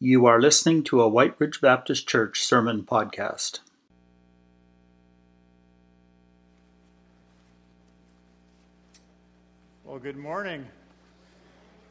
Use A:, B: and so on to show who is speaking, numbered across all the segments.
A: You are listening to a White Ridge Baptist Church sermon podcast.
B: Well, good morning.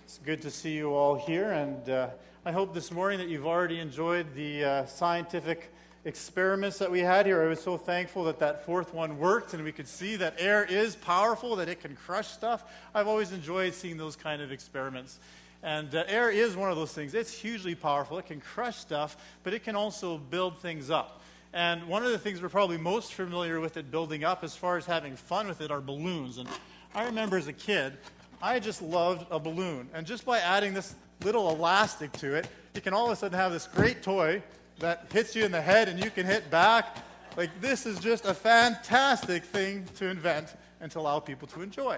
B: It's good to see you all here, and uh, I hope this morning that you've already enjoyed the uh, scientific experiments that we had here. I was so thankful that that fourth one worked, and we could see that air is powerful, that it can crush stuff. I've always enjoyed seeing those kind of experiments. And uh, air is one of those things. It's hugely powerful. It can crush stuff, but it can also build things up. And one of the things we're probably most familiar with it building up, as far as having fun with it, are balloons. And I remember as a kid, I just loved a balloon. And just by adding this little elastic to it, you can all of a sudden have this great toy that hits you in the head and you can hit back. Like, this is just a fantastic thing to invent and to allow people to enjoy.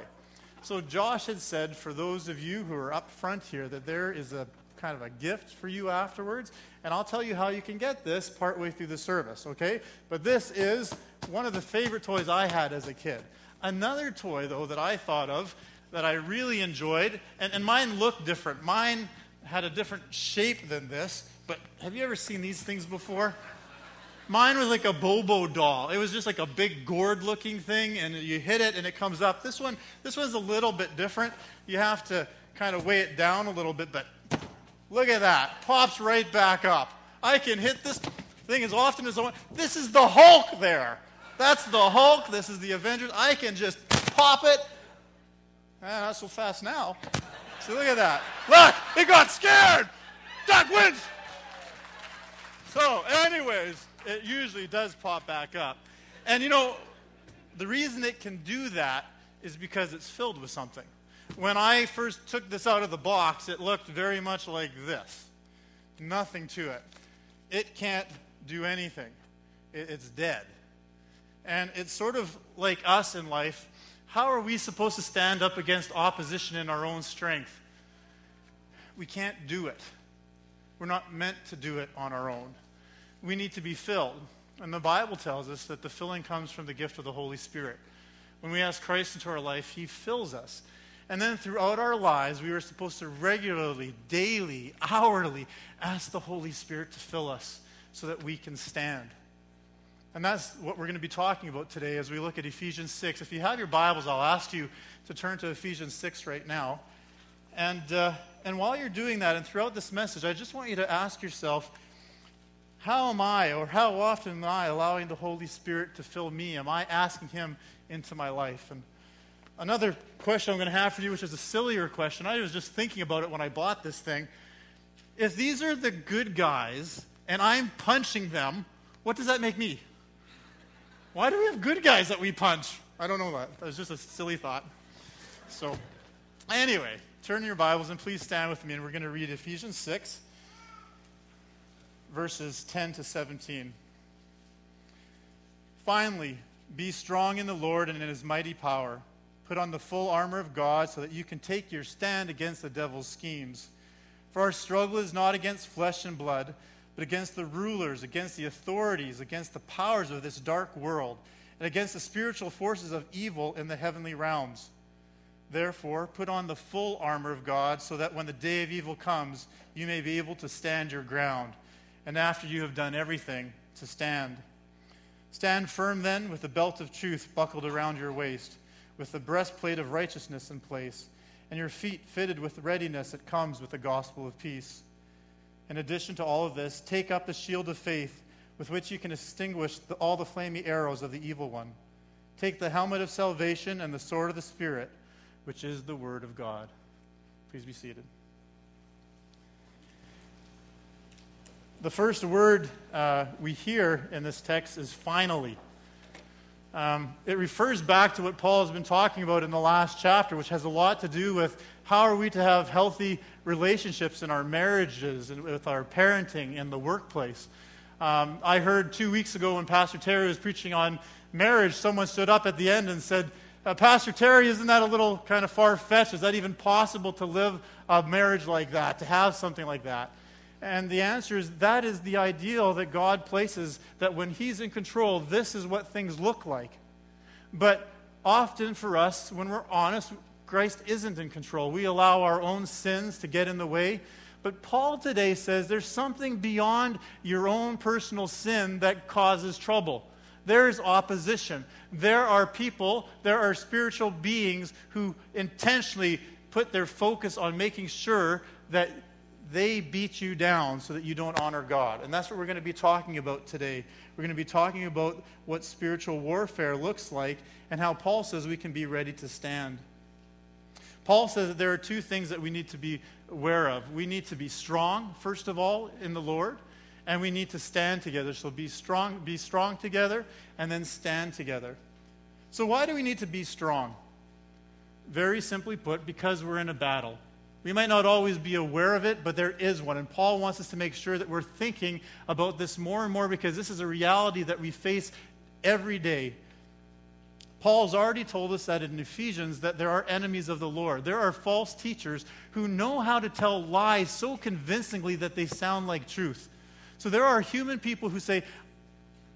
B: So Josh had said, for those of you who are up front here, that there is a kind of a gift for you afterwards. And I'll tell you how you can get this partway through the service, okay? But this is one of the favorite toys I had as a kid. Another toy, though, that I thought of that I really enjoyed, and, and mine looked different. Mine had a different shape than this, but have you ever seen these things before? Mine was like a Bobo doll. It was just like a big gourd looking thing, and you hit it and it comes up. This one, this one's a little bit different. You have to kind of weigh it down a little bit, but look at that. Pops right back up. I can hit this thing as often as I want. This is the Hulk there. That's the Hulk. This is the Avengers. I can just pop it. Ah, not so fast now. See, look at that. Look, he got scared. Duck wins. So, anyways, it usually does pop back up. And you know, the reason it can do that is because it's filled with something. When I first took this out of the box, it looked very much like this nothing to it. It can't do anything, it's dead. And it's sort of like us in life. How are we supposed to stand up against opposition in our own strength? We can't do it. We're not meant to do it on our own we need to be filled. And the Bible tells us that the filling comes from the gift of the Holy Spirit. When we ask Christ into our life, He fills us. And then throughout our lives, we are supposed to regularly, daily, hourly ask the Holy Spirit to fill us so that we can stand. And that's what we're going to be talking about today as we look at Ephesians 6. If you have your Bibles, I'll ask you to turn to Ephesians 6 right now. And, uh, and while you're doing that, and throughout this message, I just want you to ask yourself how am I, or how often am I allowing the Holy Spirit to fill me? Am I asking Him into my life? And another question I'm going to have for you, which is a sillier question, I was just thinking about it when I bought this thing. If these are the good guys and I'm punching them, what does that make me? Why do we have good guys that we punch? I don't know that. That was just a silly thought. So, anyway, turn your Bibles and please stand with me, and we're going to read Ephesians 6 verses 10 to 17. Finally, be strong in the Lord and in his mighty power. Put on the full armor of God so that you can take your stand against the devil's schemes. For our struggle is not against flesh and blood, but against the rulers, against the authorities, against the powers of this dark world, and against the spiritual forces of evil in the heavenly realms. Therefore, put on the full armor of God so that when the day of evil comes, you may be able to stand your ground and after you have done everything, to stand. Stand firm then with the belt of truth buckled around your waist, with the breastplate of righteousness in place, and your feet fitted with readiness that comes with the gospel of peace. In addition to all of this, take up the shield of faith with which you can extinguish the, all the flaming arrows of the evil one. Take the helmet of salvation and the sword of the Spirit, which is the word of God. Please be seated. The first word uh, we hear in this text is finally. Um, it refers back to what Paul has been talking about in the last chapter, which has a lot to do with how are we to have healthy relationships in our marriages and with our parenting in the workplace. Um, I heard two weeks ago when Pastor Terry was preaching on marriage, someone stood up at the end and said, uh, Pastor Terry, isn't that a little kind of far fetched? Is that even possible to live a marriage like that, to have something like that? And the answer is that is the ideal that God places, that when He's in control, this is what things look like. But often for us, when we're honest, Christ isn't in control. We allow our own sins to get in the way. But Paul today says there's something beyond your own personal sin that causes trouble. There's opposition. There are people, there are spiritual beings who intentionally put their focus on making sure that they beat you down so that you don't honor God. And that's what we're going to be talking about today. We're going to be talking about what spiritual warfare looks like and how Paul says we can be ready to stand. Paul says that there are two things that we need to be aware of. We need to be strong, first of all, in the Lord, and we need to stand together. So be strong, be strong together, and then stand together. So why do we need to be strong? Very simply put, because we're in a battle. We might not always be aware of it, but there is one. And Paul wants us to make sure that we're thinking about this more and more because this is a reality that we face every day. Paul's already told us that in Ephesians that there are enemies of the Lord. There are false teachers who know how to tell lies so convincingly that they sound like truth. So there are human people who say,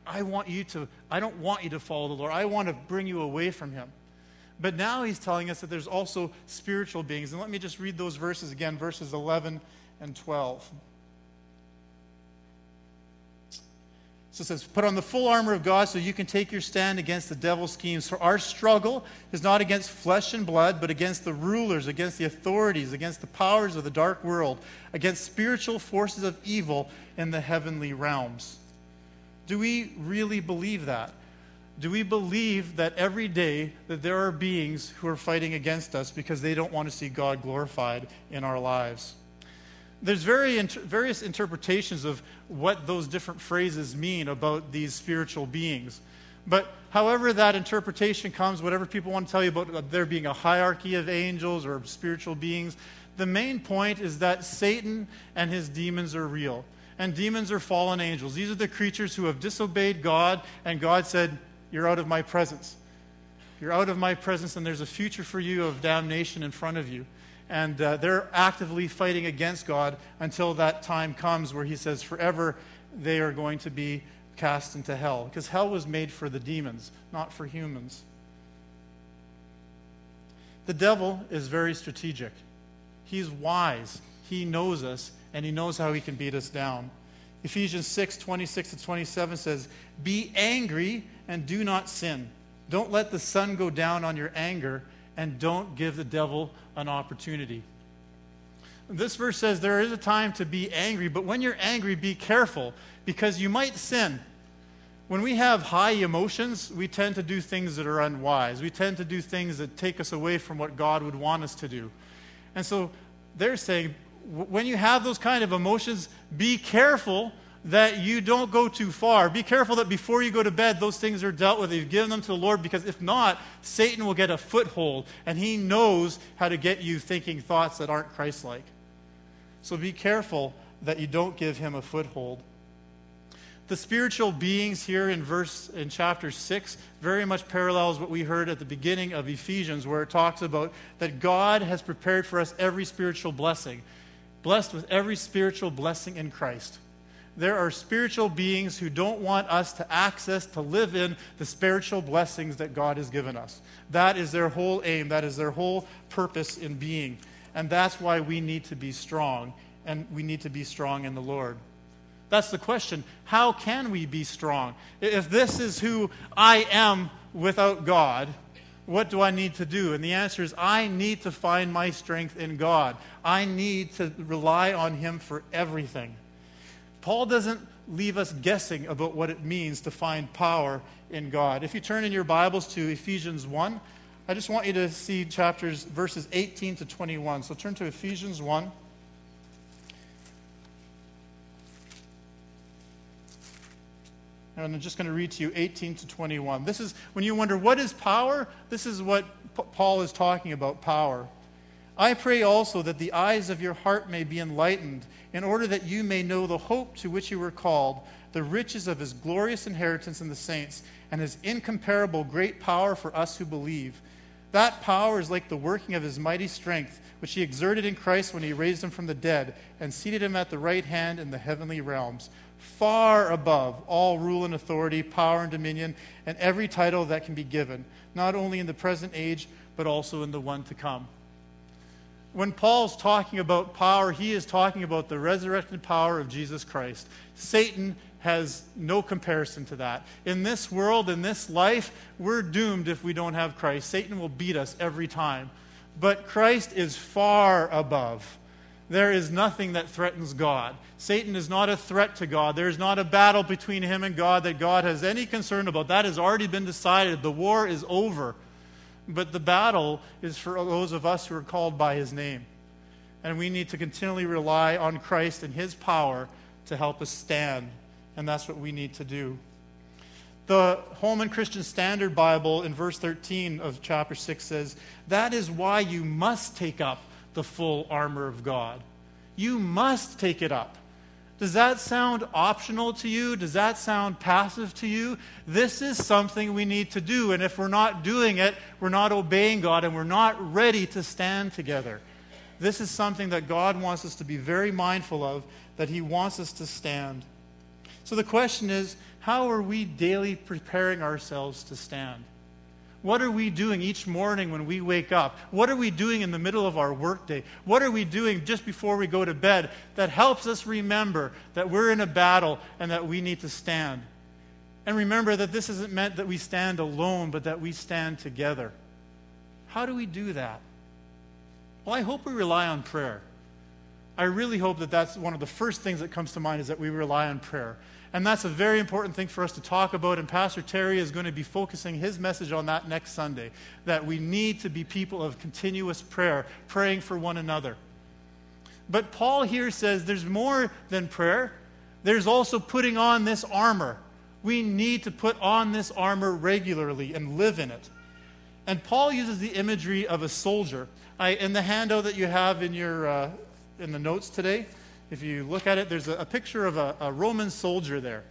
B: I want you to I don't want you to follow the Lord. I want to bring you away from him. But now he's telling us that there's also spiritual beings. And let me just read those verses again, verses 11 and 12. So it says, Put on the full armor of God so you can take your stand against the devil's schemes. For our struggle is not against flesh and blood, but against the rulers, against the authorities, against the powers of the dark world, against spiritual forces of evil in the heavenly realms. Do we really believe that? Do we believe that every day that there are beings who are fighting against us because they don't want to see God glorified in our lives? There's very inter- various interpretations of what those different phrases mean about these spiritual beings. But however that interpretation comes, whatever people want to tell you about uh, there being a hierarchy of angels or spiritual beings, the main point is that Satan and his demons are real. And demons are fallen angels. These are the creatures who have disobeyed God, and God said, you're out of my presence. You're out of my presence, and there's a future for you of damnation in front of you. And uh, they're actively fighting against God until that time comes where He says, forever they are going to be cast into hell. Because hell was made for the demons, not for humans. The devil is very strategic. He's wise. He knows us, and he knows how he can beat us down. Ephesians 6 26 to 27 says, Be angry and do not sin. Don't let the sun go down on your anger, and don't give the devil an opportunity. This verse says there is a time to be angry, but when you're angry, be careful because you might sin. When we have high emotions, we tend to do things that are unwise. We tend to do things that take us away from what God would want us to do. And so they're saying, when you have those kind of emotions, be careful that you don't go too far. Be careful that before you go to bed, those things are dealt with. You've given them to the Lord, because if not, Satan will get a foothold, and he knows how to get you thinking thoughts that aren't Christ like. So be careful that you don't give him a foothold. The spiritual beings here in verse in chapter 6 very much parallels what we heard at the beginning of Ephesians where it talks about that God has prepared for us every spiritual blessing blessed with every spiritual blessing in Christ. There are spiritual beings who don't want us to access, to live in the spiritual blessings that God has given us. That is their whole aim, that is their whole purpose in being. And that's why we need to be strong, and we need to be strong in the Lord. That's the question. How can we be strong? If this is who I am without God, what do I need to do? And the answer is I need to find my strength in God. I need to rely on Him for everything. Paul doesn't leave us guessing about what it means to find power in God. If you turn in your Bibles to Ephesians 1, I just want you to see chapters, verses 18 to 21. So turn to Ephesians 1. And I'm just going to read to you 18 to 21. This is when you wonder, what is power? This is what P- Paul is talking about power. I pray also that the eyes of your heart may be enlightened, in order that you may know the hope to which you were called, the riches of his glorious inheritance in the saints, and his incomparable great power for us who believe. That power is like the working of his mighty strength, which he exerted in Christ when he raised him from the dead and seated him at the right hand in the heavenly realms far above all rule and authority, power and dominion, and every title that can be given, not only in the present age, but also in the one to come. when Paul's talking about power, he is talking about the resurrected power of Jesus Christ. Satan has no comparison to that. In this world, in this life, we're doomed if we don't have Christ. Satan will beat us every time. But Christ is far above. There is nothing that threatens God. Satan is not a threat to God. There is not a battle between him and God that God has any concern about. That has already been decided. The war is over. But the battle is for those of us who are called by his name. And we need to continually rely on Christ and his power to help us stand. And that's what we need to do. The Holman Christian Standard Bible in verse 13 of chapter 6 says, That is why you must take up the full armor of God. You must take it up. Does that sound optional to you? Does that sound passive to you? This is something we need to do. And if we're not doing it, we're not obeying God and we're not ready to stand together. This is something that God wants us to be very mindful of, that He wants us to stand. So the question is how are we daily preparing ourselves to stand? What are we doing each morning when we wake up? What are we doing in the middle of our workday? What are we doing just before we go to bed that helps us remember that we're in a battle and that we need to stand? And remember that this isn't meant that we stand alone, but that we stand together. How do we do that? Well, I hope we rely on prayer. I really hope that that's one of the first things that comes to mind is that we rely on prayer. And that's a very important thing for us to talk about. And Pastor Terry is going to be focusing his message on that next Sunday that we need to be people of continuous prayer, praying for one another. But Paul here says there's more than prayer, there's also putting on this armor. We need to put on this armor regularly and live in it. And Paul uses the imagery of a soldier. I, in the handout that you have in, your, uh, in the notes today, if you look at it, there's a, a picture of a, a, Roman soldier there.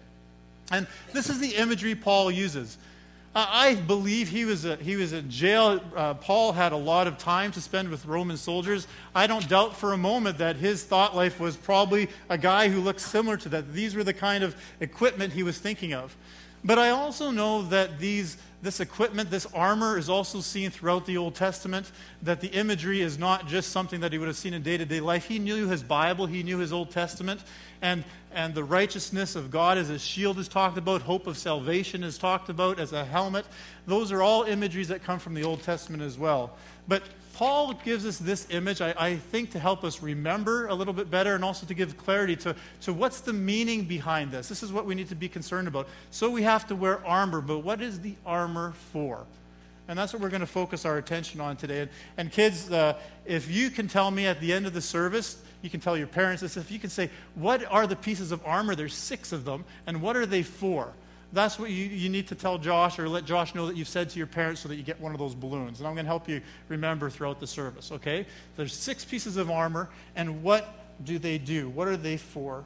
B: And this is the imagery Paul uses. Uh, I believe he was, a, he was in jail. Uh, Paul had a lot of time to spend with Roman soldiers. I don't doubt for a moment that his thought life was probably a guy who looked similar to that. These were the kind of equipment he was thinking of. But I also know that these this equipment, this armor, is also seen throughout the Old Testament. That the imagery is not just something that he would have seen in day to day life. He knew his Bible, he knew his Old Testament, and, and the righteousness of God as a shield is talked about, hope of salvation is talked about as a helmet. Those are all imageries that come from the Old Testament as well. But Paul gives us this image, I, I, think, to help us remember a little bit better and also to give clarity to, to what's the meaning behind this. This is what we need to be concerned about. So we have to wear armor, but what is the armor for? And that's what we're going to focus our attention on today. And, and kids, uh, if you can tell me at the end of the service, you can tell your parents this, if you can say, what are the pieces of armor? There's six of them, and what are they for? That's what you, you need to tell Josh or let Josh know that you've said to your parents so that you get one of those balloons. And I'm going to help you remember throughout the service, okay? There's six pieces of armor, and what do they do? What are they for?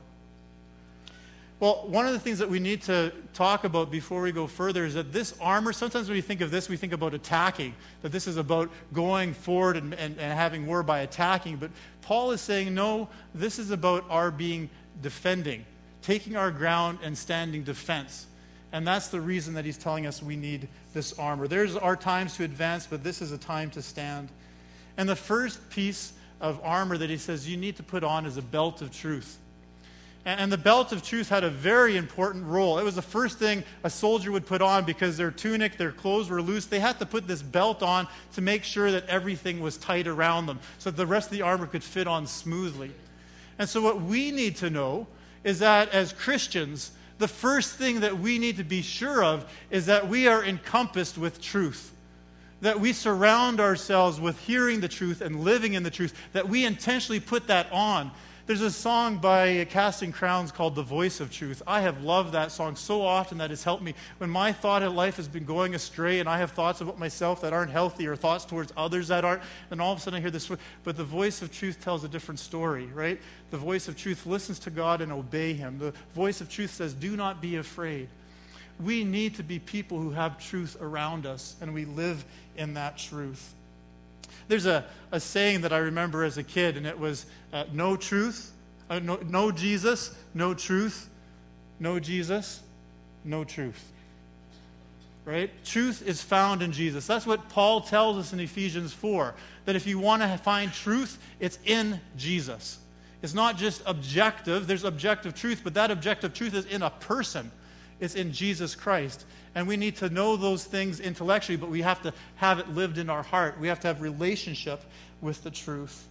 B: Well, one of the things that we need to talk about before we go further is that this armor, sometimes when we think of this, we think about attacking, that this is about going forward and, and, and having war by attacking. But Paul is saying, no, this is about our being defending, taking our ground and standing defense. And that's the reason that he's telling us we need this armor. There's our times to advance, but this is a time to stand. And the first piece of armor that he says you need to put on is a belt of truth. And the belt of truth had a very important role. It was the first thing a soldier would put on because their tunic, their clothes were loose. They had to put this belt on to make sure that everything was tight around them so that the rest of the armor could fit on smoothly. And so, what we need to know is that as Christians, the first thing that we need to be sure of is that we are encompassed with truth. That we surround ourselves with hearing the truth and living in the truth, that we intentionally put that on. There's a song by Casting Crowns called The Voice of Truth. I have loved that song so often that it's helped me. When my thought of life has been going astray and I have thoughts about myself that aren't healthy or thoughts towards others that aren't, then all of a sudden I hear this. But the voice of truth tells a different story, right? The voice of truth listens to God and obey Him. The voice of truth says, Do not be afraid. We need to be people who have truth around us and we live in that truth. There's a, a saying that I remember as a kid, and it was uh, no truth, uh, no, no Jesus, no truth, no Jesus, no truth. right? Truth is found in Jesus. That's what Paul tells us in Ephesians 4 that if you want to find truth, it's in Jesus. It's not just objective, there's objective truth, but that objective truth is in a person. It's in Jesus Christ. And we need to know those things intellectually, but we have to have it lived in our heart. We have to have relationship with the truth.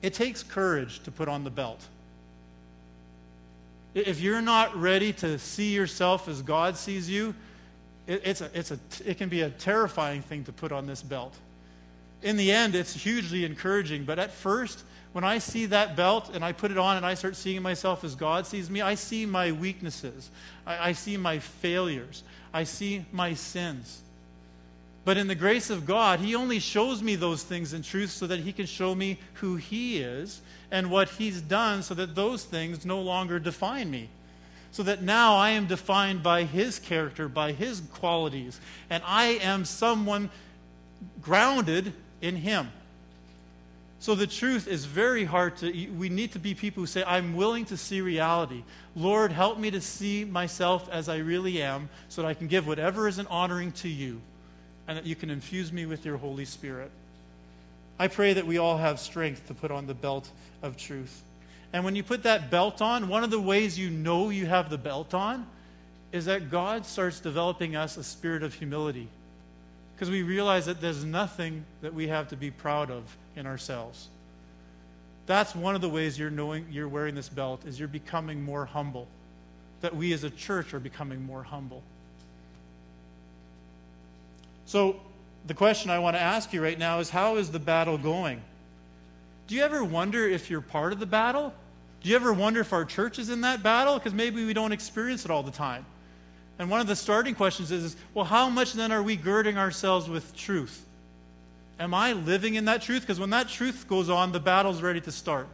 B: It takes courage to put on the belt. If you're not ready to see yourself as God sees you, it, it's a, it's a, it can be a terrifying thing to put on this belt. In the end, it's hugely encouraging, but at first, when I see that belt and I put it on and I start seeing myself as God sees me, I see my weaknesses. I, I see my failures. I see my sins. But in the grace of God, He only shows me those things in truth so that He can show me who He is and what He's done so that those things no longer define me. So that now I am defined by His character, by His qualities, and I am someone grounded in Him. So the truth is very hard to, we need to be people who say, I'm willing to see reality. Lord, help me to see myself as I really am so that I can give whatever is an honoring to you and that you can infuse me with your Holy Spirit. I pray that we all have strength to put on the belt of truth. And when you put that belt on, one of the ways you know you have the belt on is that God starts developing us a spirit of humility because we realize that there's nothing that we have to be proud of in ourselves. That's one of the ways you're knowing you're wearing this belt is you're becoming more humble. That we as a church are becoming more humble. So, the question I want to ask you right now is how is the battle going? Do you ever wonder if you're part of the battle? Do you ever wonder if our church is in that battle? Because maybe we don't experience it all the time. And one of the starting questions is, well, how much then are we girding ourselves with truth? Am I living in that truth? Because when that truth goes on, the battle's ready to start.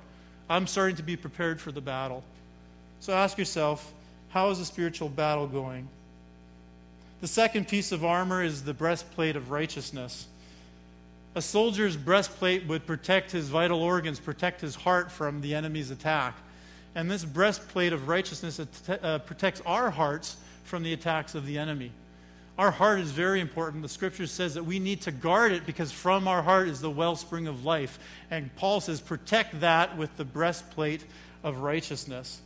B: I'm starting to be prepared for the battle. So ask yourself, how is the spiritual battle going? The second piece of armor is the breastplate of righteousness. A soldier's breastplate would protect his vital organs, protect his heart from the enemy's attack. And this breastplate of righteousness uh, protects our hearts from the attacks of the enemy. Our heart is very important. The scripture says that we need to guard it because from our heart is the wellspring of life. And Paul says, protect that with the breastplate of righteousness.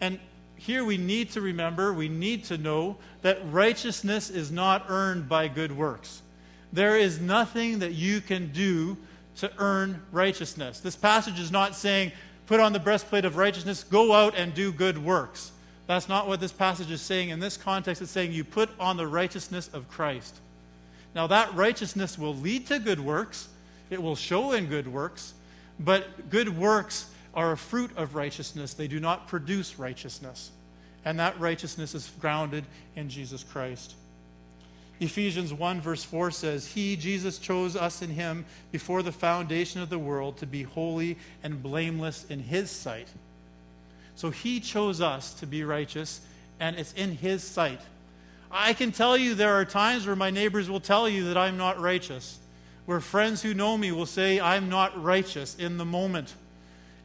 B: And here we need to remember, we need to know that righteousness is not earned by good works. There is nothing that you can do to earn righteousness. This passage is not saying, put on the breastplate of righteousness, go out and do good works. That's not what this passage is saying. In this context, it's saying you put on the righteousness of Christ. Now, that righteousness will lead to good works, it will show in good works, but good works are a fruit of righteousness. They do not produce righteousness. And that righteousness is grounded in Jesus Christ. Ephesians 1, verse 4 says, He, Jesus, chose us in Him before the foundation of the world to be holy and blameless in His sight. So he chose us to be righteous, and it's in his sight. I can tell you there are times where my neighbors will tell you that I'm not righteous, where friends who know me will say I'm not righteous in the moment.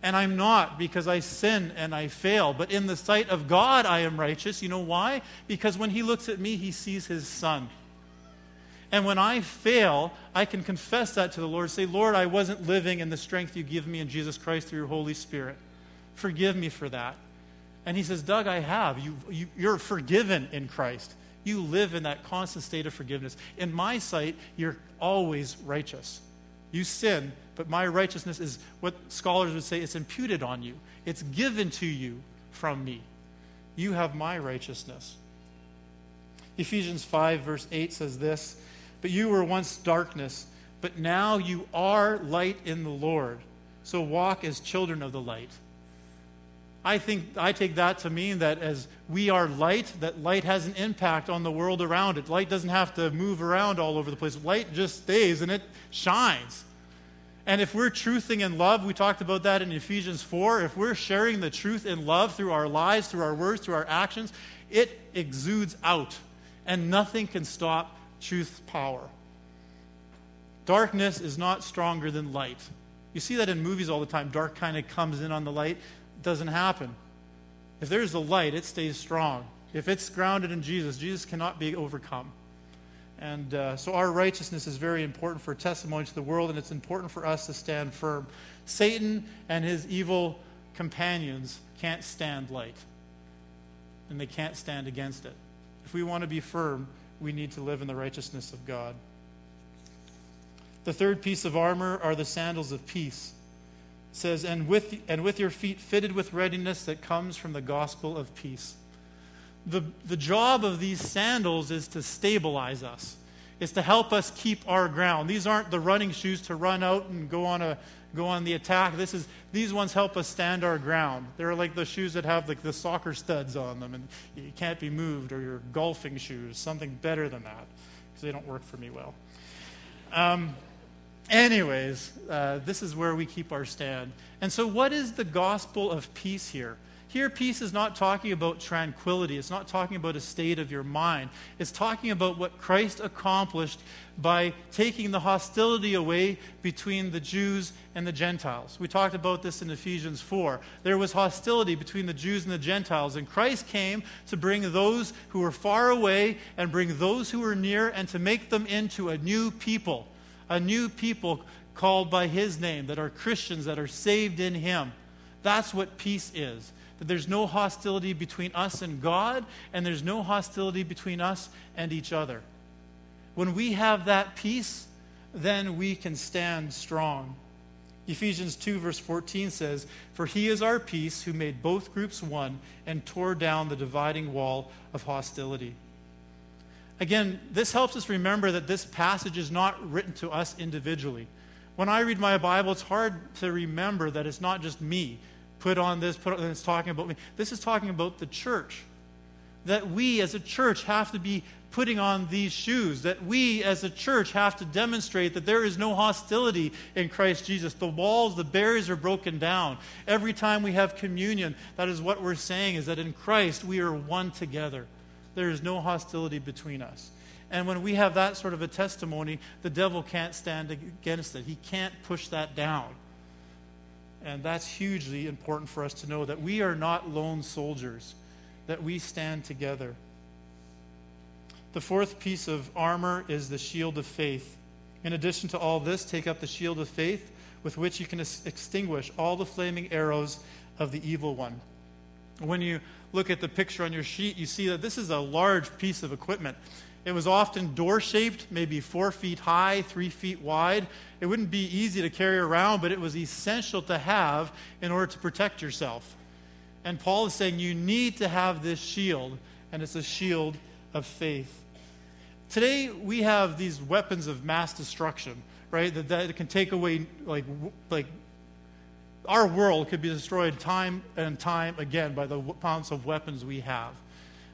B: And I'm not because I sin and I fail. But in the sight of God, I am righteous. You know why? Because when He looks at me, He sees His Son. And when I fail, I can confess that to the Lord. Say, Lord, I wasn't living in the strength you give me in Jesus Christ through your Holy Spirit. Forgive me for that. And he says, Doug, I have. You, you, you're forgiven in Christ. You live in that constant state of forgiveness. In my sight, you're always righteous. You sin, but my righteousness is what scholars would say it's imputed on you, it's given to you from me. You have my righteousness. Ephesians 5, verse 8 says this But you were once darkness, but now you are light in the Lord. So walk as children of the light. I think I take that to mean that as we are light, that light has an impact on the world around it. Light doesn't have to move around all over the place. Light just stays and it shines. And if we're truthing in love, we talked about that in Ephesians 4. If we're sharing the truth in love through our lives, through our words, through our actions, it exudes out. And nothing can stop truth's power. Darkness is not stronger than light. You see that in movies all the time. Dark kind of comes in on the light doesn't happen. If there's a light, it stays strong. If it's grounded in Jesus, Jesus cannot be overcome. And uh, so our righteousness is very important for testimony to the world, and it's important for us to stand firm. Satan and his evil companions can't stand light, and they can't stand against it. If we want to be firm, we need to live in the righteousness of God. The third piece of armor are the sandals of peace. Says, and with, and with your feet fitted with readiness that comes from the gospel of peace the, the job of these sandals is to stabilize us, is to help us keep our ground. These aren't the running shoes to run out and go on a go on the attack. This is these ones help us stand our ground. They're like the shoes that have like the soccer studs on them and you can't be moved, or your golfing shoes, something better than that, because they don't work for me well. Um, anyways, uh, this is where we keep our stand. And so, what is the gospel of peace here? Here, peace is not talking about tranquility. It's not talking about a state of your mind. It's talking about what Christ accomplished by taking the hostility away between the Jews and the Gentiles. We talked about this in Ephesians 4. There was hostility between the Jews and the Gentiles, and Christ came to bring those who were far away and bring those who were near and to make them into a new people, a new people called by his name, that are Christians, that are saved in him. That's what peace is that there's no hostility between us and God, and there's no hostility between us and each other. When we have that peace, then we can stand strong. Ephesians 2, verse 14 says, For he is our peace, who made both groups one and tore down the dividing wall of hostility. Again, this helps us remember that this passage is not written to us individually. When I read my Bible, it's hard to remember that it's not just me put on this, put on, it's talking about me. This is talking about the church. That we as a church have to be putting on these shoes. That we as a church have to demonstrate that there is no hostility in Christ Jesus. The walls, the barriers are broken down. Every time we have communion, that is what we're saying is that in Christ we are one together. There is no hostility between us. And when we have that sort of a testimony, the devil can't stand against it. He can't push that down. And that's hugely important for us to know that we are not lone soldiers, that we stand together. The fourth piece of armor is the shield of faith. In addition to all this, take up the shield of faith with which you can extinguish all the flaming arrows of the evil one. When you look at the picture on your sheet, you see that this is a large piece of equipment. It was often door shaped, maybe four feet high, three feet wide. It wouldn't be easy to carry around, but it was essential to have in order to protect yourself. And Paul is saying you need to have this shield, and it's a shield of faith. Today, we have these weapons of mass destruction, right? That, that can take away, like, like, our world could be destroyed time and time again by the amounts of weapons we have.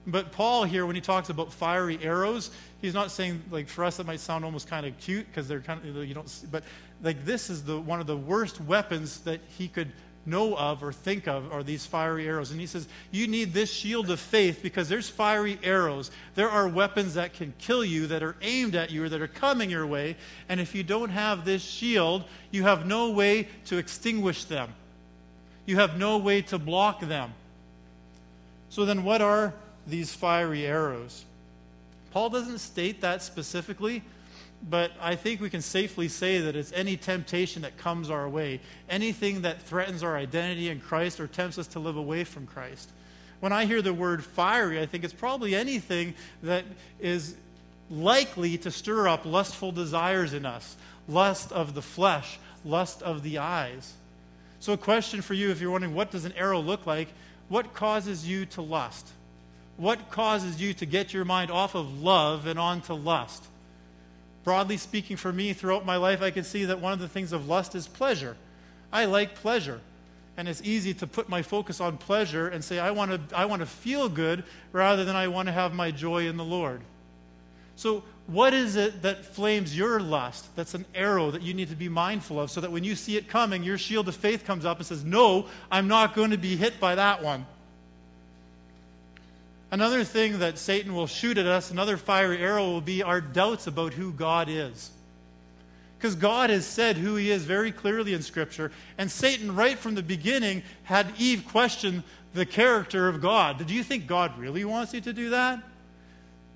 B: But Paul here, when he talks about fiery arrows, he's not saying like for us that might sound almost kind of cute because they're kind of you don't. See, but like this is the one of the worst weapons that he could know of or think of are these fiery arrows. And he says, You need this shield of faith because there's fiery arrows. There are weapons that can kill you, that are aimed at you, or that are coming your way. And if you don't have this shield, you have no way to extinguish them, you have no way to block them. So then, what are these fiery arrows. Paul doesn't state that specifically, but I think we can safely say that it's any temptation that comes our way, anything that threatens our identity in Christ or tempts us to live away from Christ. When I hear the word fiery, I think it's probably anything that is likely to stir up lustful desires in us lust of the flesh, lust of the eyes. So, a question for you if you're wondering what does an arrow look like? What causes you to lust? What causes you to get your mind off of love and onto lust? Broadly speaking, for me, throughout my life, I can see that one of the things of lust is pleasure. I like pleasure. And it's easy to put my focus on pleasure and say, I want to, I want to feel good rather than I want to have my joy in the Lord. So, what is it that flames your lust? That's an arrow that you need to be mindful of so that when you see it coming, your shield of faith comes up and says, No, I'm not going to be hit by that one. Another thing that Satan will shoot at us, another fiery arrow, will be our doubts about who God is. Because God has said who he is very clearly in Scripture. And Satan, right from the beginning, had Eve question the character of God. Do you think God really wants you to do that?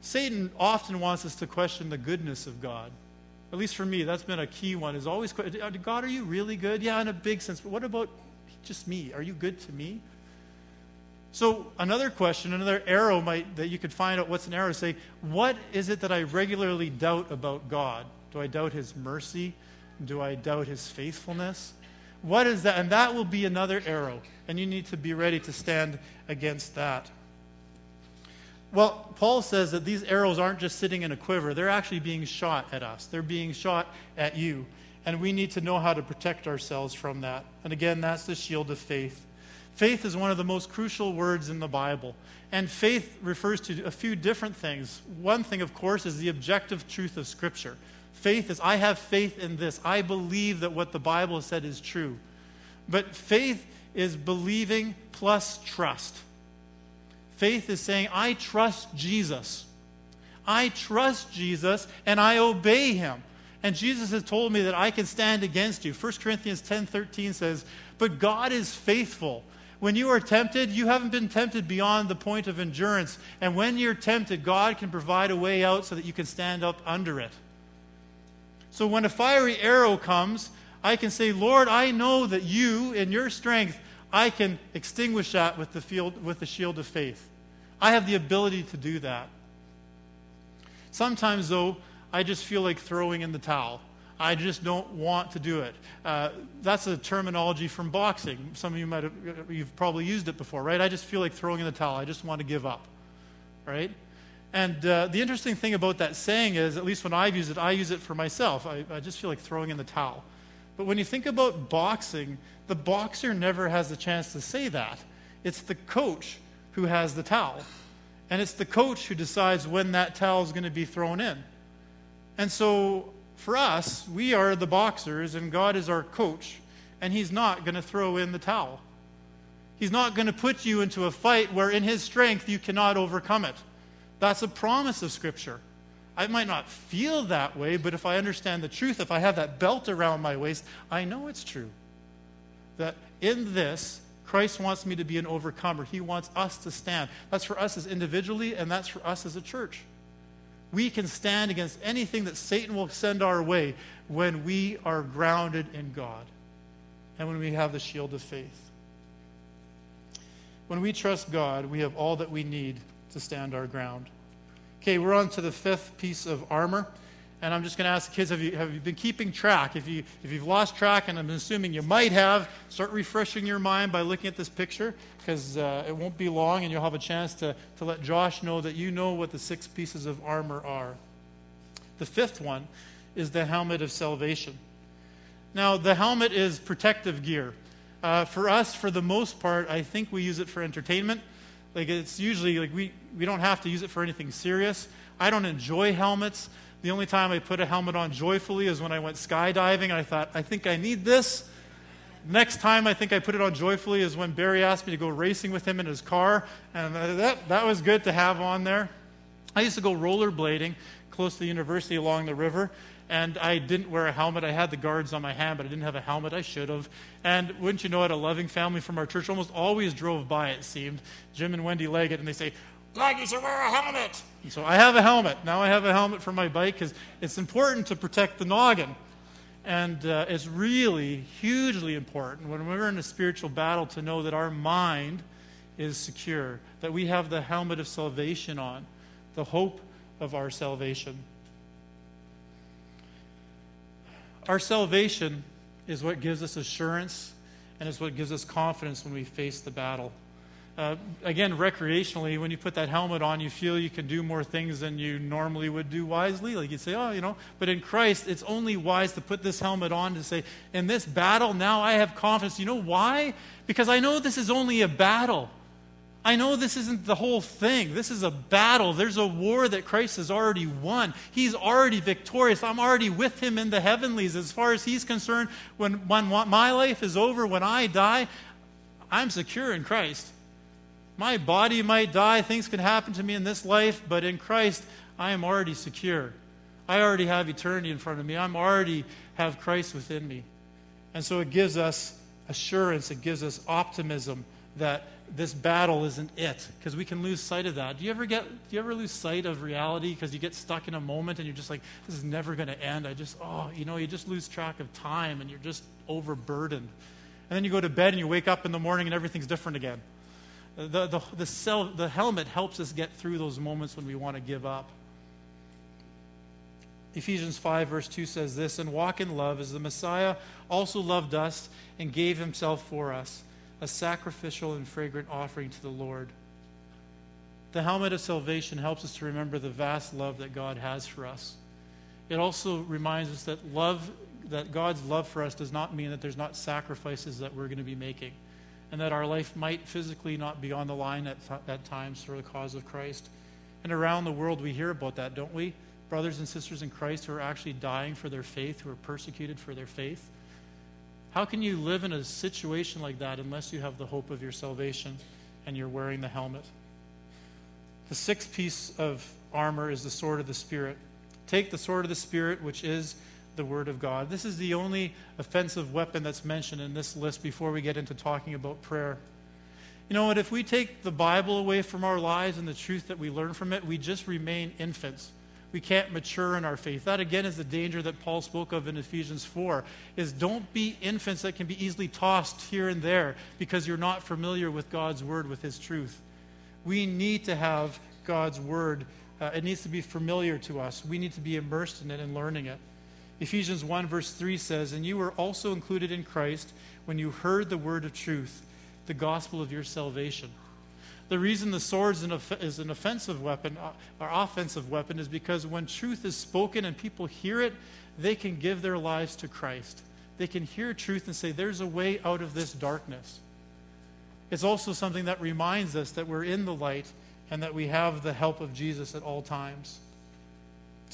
B: Satan often wants us to question the goodness of God. At least for me, that's been a key one. Is always uh, God, are you really good? Yeah, in a big sense. But what about just me? Are you good to me? So another question, another arrow might that you could find out what's an arrow. Say, what is it that I regularly doubt about God? Do I doubt His mercy? Do I doubt His faithfulness? What is that? And that will be another arrow, and you need to be ready to stand against that. Well, Paul says that these arrows aren't just sitting in a quiver, they're actually being shot at us. They're being shot at you. And we need to know how to protect ourselves from that. And again, that's the shield of faith. Faith is one of the most crucial words in the Bible. And faith refers to a few different things. One thing, of course, is the objective truth of Scripture. Faith is, I have faith in this. I believe that what the Bible said is true. But faith is believing plus trust. Faith is saying, I trust Jesus. I trust Jesus and I obey him. And Jesus has told me that I can stand against you. 1 Corinthians 10 13 says, But God is faithful. When you are tempted, you haven't been tempted beyond the point of endurance. And when you're tempted, God can provide a way out so that you can stand up under it. So when a fiery arrow comes, I can say, Lord, I know that you, in your strength, I can extinguish that with the, field, with the shield of faith. I have the ability to do that. Sometimes, though, I just feel like throwing in the towel. I just don't want to do it. Uh, that's a terminology from boxing. Some of you might have, you've probably used it before, right? I just feel like throwing in the towel. I just want to give up, right? And uh, the interesting thing about that saying is, at least when I've used it, I use it for myself. I, I just feel like throwing in the towel. But when you think about boxing, the boxer never has the chance to say that. It's the coach who has the towel. And it's the coach who decides when that towel is going to be thrown in. And so for us, we are the boxers, and God is our coach, and He's not going to throw in the towel. He's not going to put you into a fight where, in His strength, you cannot overcome it. That's a promise of Scripture. I might not feel that way, but if I understand the truth, if I have that belt around my waist, I know it's true. That in this, Christ wants me to be an overcomer. He wants us to stand. That's for us as individually, and that's for us as a church. We can stand against anything that Satan will send our way when we are grounded in God and when we have the shield of faith. When we trust God, we have all that we need to stand our ground. Okay, we're on to the fifth piece of armor. And I'm just going to ask the kids have you, have you been keeping track? If, you, if you've lost track, and I'm assuming you might have, start refreshing your mind by looking at this picture because uh, it won't be long and you'll have a chance to, to let Josh know that you know what the six pieces of armor are. The fifth one is the helmet of salvation. Now, the helmet is protective gear. Uh, for us, for the most part, I think we use it for entertainment. Like it's usually like we, we don't have to use it for anything serious. I don't enjoy helmets. The only time I put a helmet on joyfully is when I went skydiving. I thought, I think I need this. Next time I think I put it on joyfully is when Barry asked me to go racing with him in his car. And that, that was good to have on there. I used to go rollerblading close to the university along the river. And I didn't wear a helmet. I had the guards on my hand, but I didn't have a helmet. I should have. And wouldn't you know it, a loving family from our church almost always drove by, it seemed, Jim and Wendy Leggett, and they say, like you should wear a helmet. So I have a helmet. Now I have a helmet for my bike because it's important to protect the noggin. And uh, it's really hugely important when we're in a spiritual battle to know that our mind is secure, that we have the helmet of salvation on, the hope of our salvation. Our salvation is what gives us assurance and is what gives us confidence when we face the battle. Uh, again, recreationally, when you put that helmet on, you feel you can do more things than you normally would do wisely. Like you'd say, oh, you know, but in Christ, it's only wise to put this helmet on to say, in this battle, now I have confidence. You know why? Because I know this is only a battle. I know this isn't the whole thing. This is a battle. There's a war that Christ has already won. He's already victorious. I'm already with him in the heavenlies. As far as he's concerned, when, when my life is over, when I die, I'm secure in Christ. My body might die, things can happen to me in this life, but in Christ, I am already secure. I already have eternity in front of me. I'm already have Christ within me. And so it gives us assurance, it gives us optimism that this battle isn't it because we can lose sight of that. Do you ever get do you ever lose sight of reality because you get stuck in a moment and you're just like this is never going to end. I just oh, you know, you just lose track of time and you're just overburdened. And then you go to bed and you wake up in the morning and everything's different again. The, the, the, cell, the helmet helps us get through those moments when we want to give up. Ephesians 5, verse 2 says this And walk in love as the Messiah also loved us and gave himself for us, a sacrificial and fragrant offering to the Lord. The helmet of salvation helps us to remember the vast love that God has for us. It also reminds us that love that God's love for us does not mean that there's not sacrifices that we're going to be making and that our life might physically not be on the line at, at times for the cause of Christ. And around the world, we hear about that, don't we? Brothers and sisters in Christ who are actually dying for their faith, who are persecuted for their faith. How can you live in a situation like that unless you have the hope of your salvation and you're wearing the helmet? The sixth piece of armor is the sword of the Spirit. Take the sword of the Spirit, which is the Word of God. This is the only offensive weapon that's mentioned in this list before we get into talking about prayer. You know what? If we take the Bible away from our lives and the truth that we learn from it, we just remain infants. We can't mature in our faith. That again is the danger that Paul spoke of in Ephesians 4 is don't be infants that can be easily tossed here and there because you're not familiar with God's word with his truth. We need to have God's word. Uh, it needs to be familiar to us. We need to be immersed in it and learning it. Ephesians 1, verse 3 says, And you were also included in Christ when you heard the word of truth, the gospel of your salvation. The reason the sword is an offensive weapon uh, or offensive weapon is because when truth is spoken and people hear it, they can give their lives to Christ. They can hear truth and say, There's a way out of this darkness. It's also something that reminds us that we're in the light and that we have the help of Jesus at all times.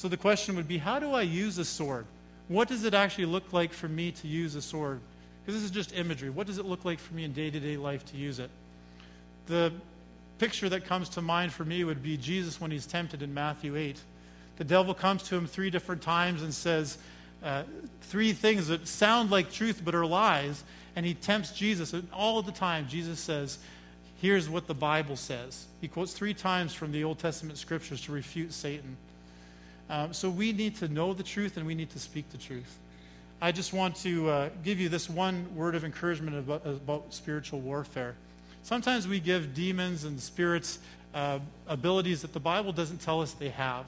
B: So the question would be how do I use a sword? What does it actually look like for me to use a sword? Because this is just imagery. What does it look like for me in day to day life to use it? The picture that comes to mind for me would be Jesus when he's tempted in Matthew 8. The devil comes to him three different times and says uh, three things that sound like truth but are lies, and he tempts Jesus. And all the time, Jesus says, Here's what the Bible says. He quotes three times from the Old Testament scriptures to refute Satan. Um, so we need to know the truth and we need to speak the truth. I just want to uh, give you this one word of encouragement about, about spiritual warfare. Sometimes we give demons and spirits uh, abilities that the Bible doesn't tell us they have.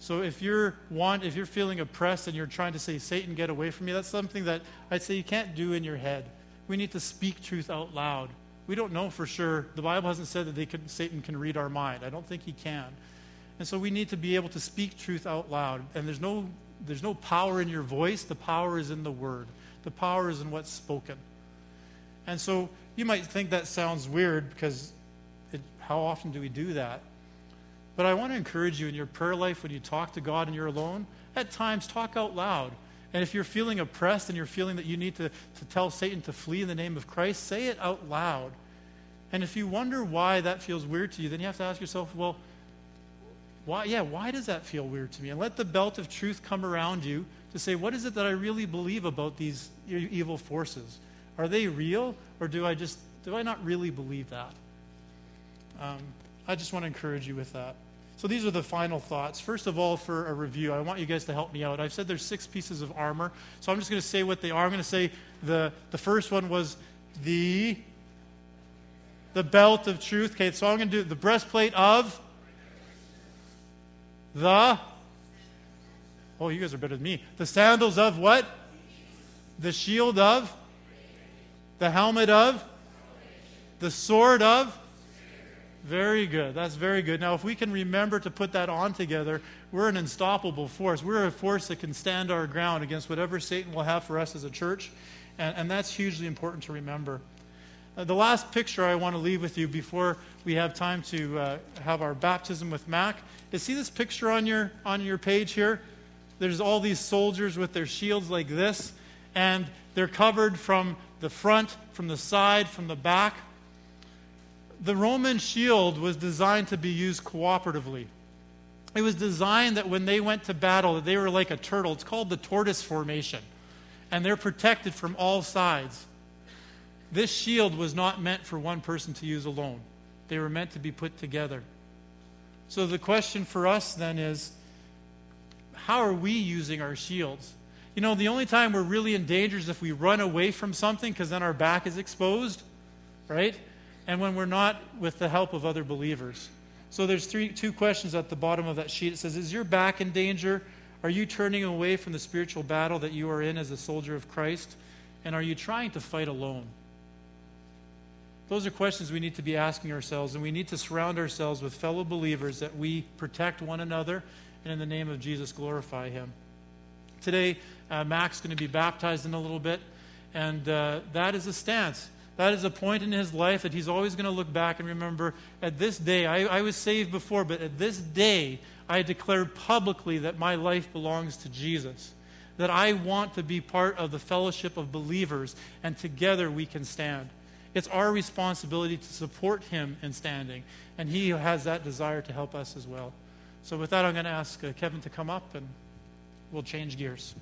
B: So if you're want, if you're feeling oppressed and you're trying to say, Satan, get away from me, that's something that I'd say you can't do in your head. We need to speak truth out loud. We don't know for sure. The Bible hasn't said that they could, Satan can read our mind. I don't think he can. And so we need to be able to speak truth out loud. And there's no, there's no power in your voice, the power is in the word, the power is in what's spoken. And so you might think that sounds weird because it, how often do we do that? But I want to encourage you in your prayer life when you talk to God and you're alone, at times talk out loud. And if you're feeling oppressed and you're feeling that you need to, to tell Satan to flee in the name of Christ, say it out loud. And if you wonder why that feels weird to you, then you have to ask yourself, well, why, yeah, why does that feel weird to me? And let the belt of truth come around you to say, what is it that I really believe about these evil forces? Are they real, or do I just do I not really believe that? Um, I just want to encourage you with that. So these are the final thoughts. First of all, for a review, I want you guys to help me out. I've said there's six pieces of armor, so I'm just going to say what they are. I'm going to say the the first one was the the belt of truth. Okay, so I'm going to do the breastplate of the, oh, you guys are better than me. The sandals of what? The shield of? The helmet of? The sword of? Very good. That's very good. Now, if we can remember to put that on together, we're an unstoppable force. We're a force that can stand our ground against whatever Satan will have for us as a church. And, and that's hugely important to remember. Uh, the last picture I want to leave with you before we have time to uh, have our baptism with Mac is see this picture on your, on your page here? There's all these soldiers with their shields like this, and they're covered from the front, from the side, from the back. The Roman shield was designed to be used cooperatively. It was designed that when they went to battle, that they were like a turtle. It's called the tortoise formation. And they're protected from all sides. This shield was not meant for one person to use alone. They were meant to be put together. So the question for us then is how are we using our shields? You know, the only time we're really in danger is if we run away from something because then our back is exposed, right? And when we're not with the help of other believers. So there's three, two questions at the bottom of that sheet. It says, Is your back in danger? Are you turning away from the spiritual battle that you are in as a soldier of Christ? And are you trying to fight alone? Those are questions we need to be asking ourselves, and we need to surround ourselves with fellow believers that we protect one another and in the name of Jesus glorify Him. Today, uh, Mac's going to be baptized in a little bit, and uh, that is a stance. That is a point in his life that he's always going to look back and remember at this day, I, I was saved before, but at this day, I declared publicly that my life belongs to Jesus. That I want to be part of the fellowship of believers, and together we can stand. It's our responsibility to support him in standing, and he has that desire to help us as well. So, with that, I'm going to ask uh, Kevin to come up and we'll change gears.